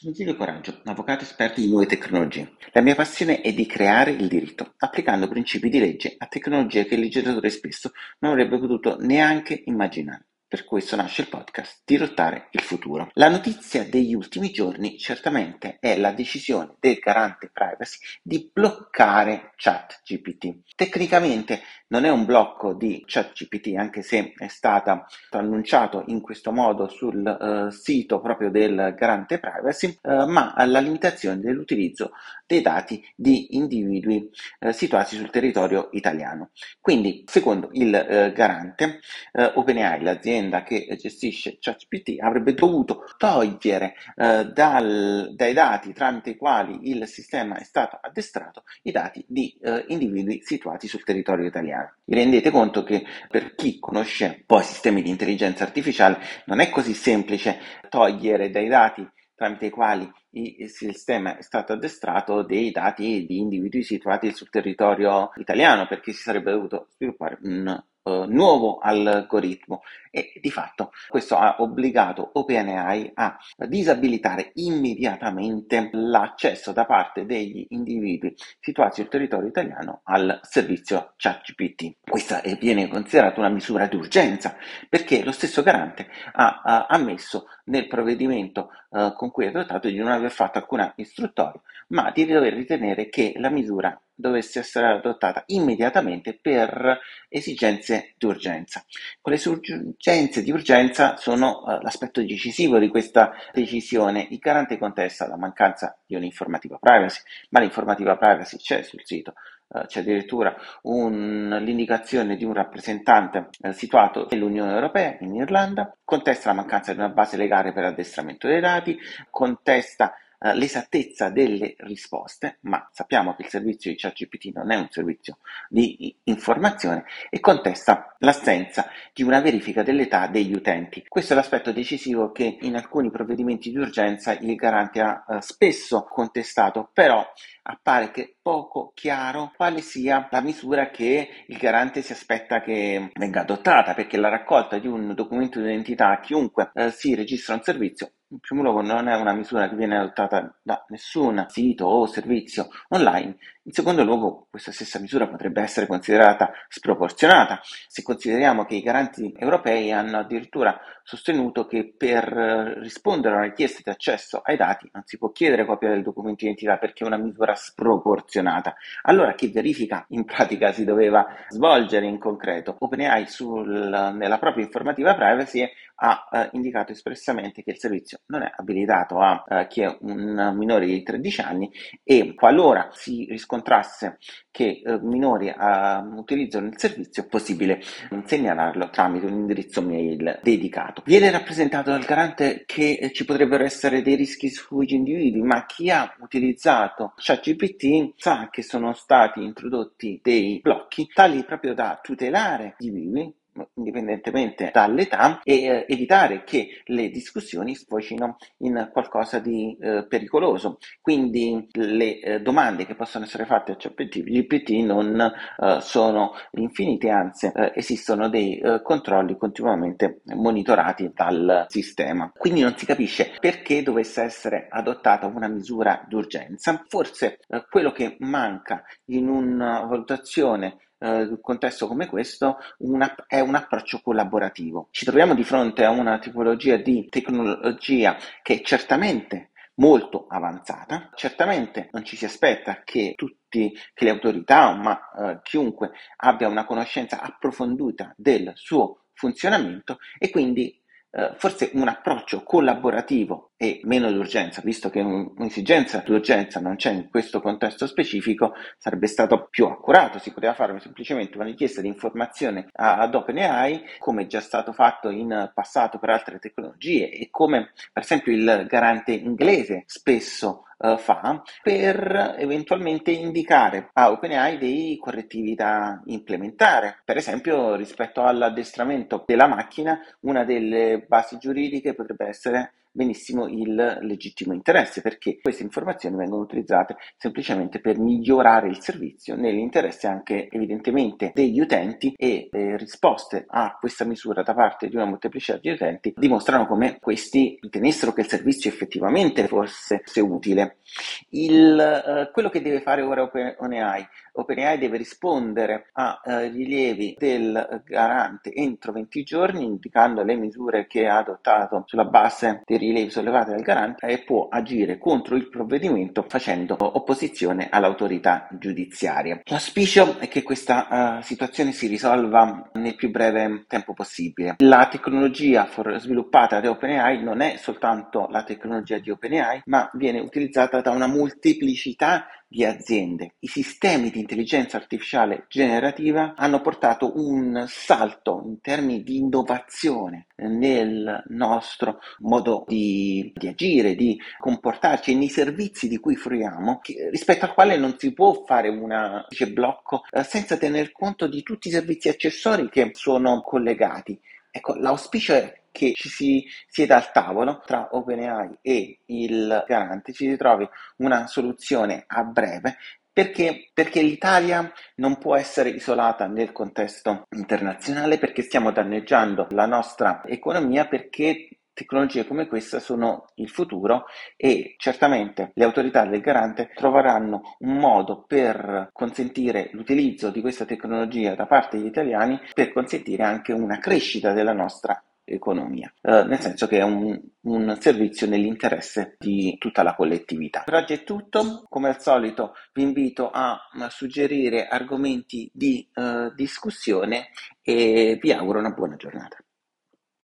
Sono Giulio Coraggio, avvocato esperto di nuove tecnologie. La mia passione è di creare il diritto, applicando principi di legge a tecnologie che il legislatore spesso non avrebbe potuto neanche immaginare. Per questo nasce il podcast Dirottare il futuro. La notizia degli ultimi giorni certamente è la decisione del garante privacy di bloccare ChatGPT. Tecnicamente non è un blocco di ChatGPT, anche se è stato annunciato in questo modo sul uh, sito proprio del garante privacy, uh, ma la limitazione dell'utilizzo dei dati di individui uh, situati sul territorio italiano. Quindi, secondo il garante, OpenAI, l'azienda l'azienda che gestisce ChatGPT avrebbe dovuto togliere eh, dal, dai dati tramite i quali il sistema è stato addestrato i dati di eh, individui situati sul territorio italiano. Vi rendete conto che per chi conosce poi sistemi di intelligenza artificiale non è così semplice togliere dai dati tramite i quali il sistema è stato addestrato dei dati di individui situati sul territorio italiano perché si sarebbe dovuto sviluppare un uh, nuovo algoritmo e di fatto questo ha obbligato OpenAI a disabilitare immediatamente l'accesso da parte degli individui situati sul territorio italiano al servizio ChatGPT. Questa viene considerata una misura di urgenza perché lo stesso garante ha, ha ammesso nel provvedimento uh, con cui è adottato di non aver fatto alcuna istruttoria, ma di dover ritenere che la misura dovesse essere adottata immediatamente per esigenze di urgenza. Quelle urgenze di urgenza sono uh, l'aspetto decisivo di questa decisione. Il garante contesta la mancanza di un'informativa privacy, ma l'informativa privacy c'è sul sito. Uh, c'è addirittura un, l'indicazione di un rappresentante uh, situato nell'Unione Europea, in Irlanda, contesta la mancanza di una base legale per addestramento dei dati, contesta eh, l'esattezza delle risposte, ma sappiamo che il servizio di ChatGPT non è un servizio di informazione e contesta l'assenza di una verifica dell'età degli utenti. Questo è l'aspetto decisivo che in alcuni provvedimenti di urgenza il garante ha uh, spesso contestato, però appare che poco chiaro quale sia la misura che il garante si aspetta che venga adottata, perché la raccolta di un documento di identità a chiunque uh, si registra un servizio in primo luogo non è una misura che viene adottata da nessun sito o servizio online, in secondo luogo questa stessa misura potrebbe essere considerata sproporzionata se consideriamo che i garanti europei hanno addirittura sostenuto che per rispondere a una richiesta di accesso ai dati non si può chiedere copia del documento di identità perché è una misura sproporzionata. Allora che verifica in pratica si doveva svolgere in concreto? OpenAI sul, nella propria informativa privacy ha eh, indicato espressamente che il servizio non è abilitato a eh, chi è un minore di 13 anni e qualora si riscontrasse che eh, minori eh, utilizzano il servizio è possibile segnalarlo tramite un indirizzo mail dedicato. Viene rappresentato dal garante che eh, ci potrebbero essere dei rischi sugli individui, ma chi ha utilizzato ChatGPT sa che sono stati introdotti dei blocchi tali proprio da tutelare gli individui indipendentemente dall'età e eh, evitare che le discussioni sfocino in qualcosa di eh, pericoloso. Quindi le eh, domande che possono essere fatte a ChatGPT non sono infinite, anzi esistono dei controlli continuamente monitorati dal sistema. Quindi non si capisce perché dovesse essere adottata una misura d'urgenza. Forse quello che manca in una valutazione eh, contesto come questo una, è un approccio collaborativo. Ci troviamo di fronte a una tipologia di tecnologia che è certamente molto avanzata, certamente non ci si aspetta che tutti, che le autorità, ma eh, chiunque abbia una conoscenza approfondita del suo funzionamento e quindi eh, forse un approccio collaborativo e meno d'urgenza, visto che un'esigenza d'urgenza non c'è in questo contesto specifico, sarebbe stato più accurato, si poteva fare semplicemente una richiesta di informazione ad OpenAI, come già stato fatto in passato per altre tecnologie e come per esempio il garante inglese spesso uh, fa per eventualmente indicare a OpenAI dei correttivi da implementare. Per esempio, rispetto all'addestramento della macchina, una delle basi giuridiche potrebbe essere benissimo il legittimo interesse, perché queste informazioni vengono utilizzate semplicemente per migliorare il servizio nell'interesse anche evidentemente degli utenti e le risposte a questa misura da parte di una molteplicità di utenti dimostrano come questi ritenessero che il servizio effettivamente fosse, utile. Il, eh, quello che deve fare ora OpenAI, OpenAI deve rispondere ai eh, rilievi del garante entro 20 giorni indicando le misure che ha adottato sulla base dei rilievi sollevati dal garante e può agire contro il provvedimento facendo opposizione all'autorità giudiziaria. L'auspicio è che questa uh, situazione si risolva nel più breve tempo possibile. La tecnologia for- sviluppata da OpenAI non è soltanto la tecnologia di OpenAI, ma viene utilizzata da una molteplicità di aziende. I sistemi di intelligenza artificiale generativa hanno portato un salto in termini di innovazione nel nostro modo di, di agire, di comportarci e nei servizi di cui fruiamo, che, rispetto al quale non si può fare un blocco eh, senza tener conto di tutti i servizi accessori che sono collegati. Ecco, l'auspicio è che ci si sieda al tavolo tra OpenAI e il garante, ci si trovi una soluzione a breve perché? Perché l'Italia non può essere isolata nel contesto internazionale perché stiamo danneggiando la nostra economia perché tecnologie come questa sono il futuro e certamente le autorità del garante troveranno un modo per consentire l'utilizzo di questa tecnologia da parte degli italiani per consentire anche una crescita della nostra economia, eh, nel senso che è un, un, servizio nell'interesse di tutta la collettività. Per oggi è tutto, come al solito vi invito a, suggerire argomenti di eh, discussione e vi auguro una buona giornata.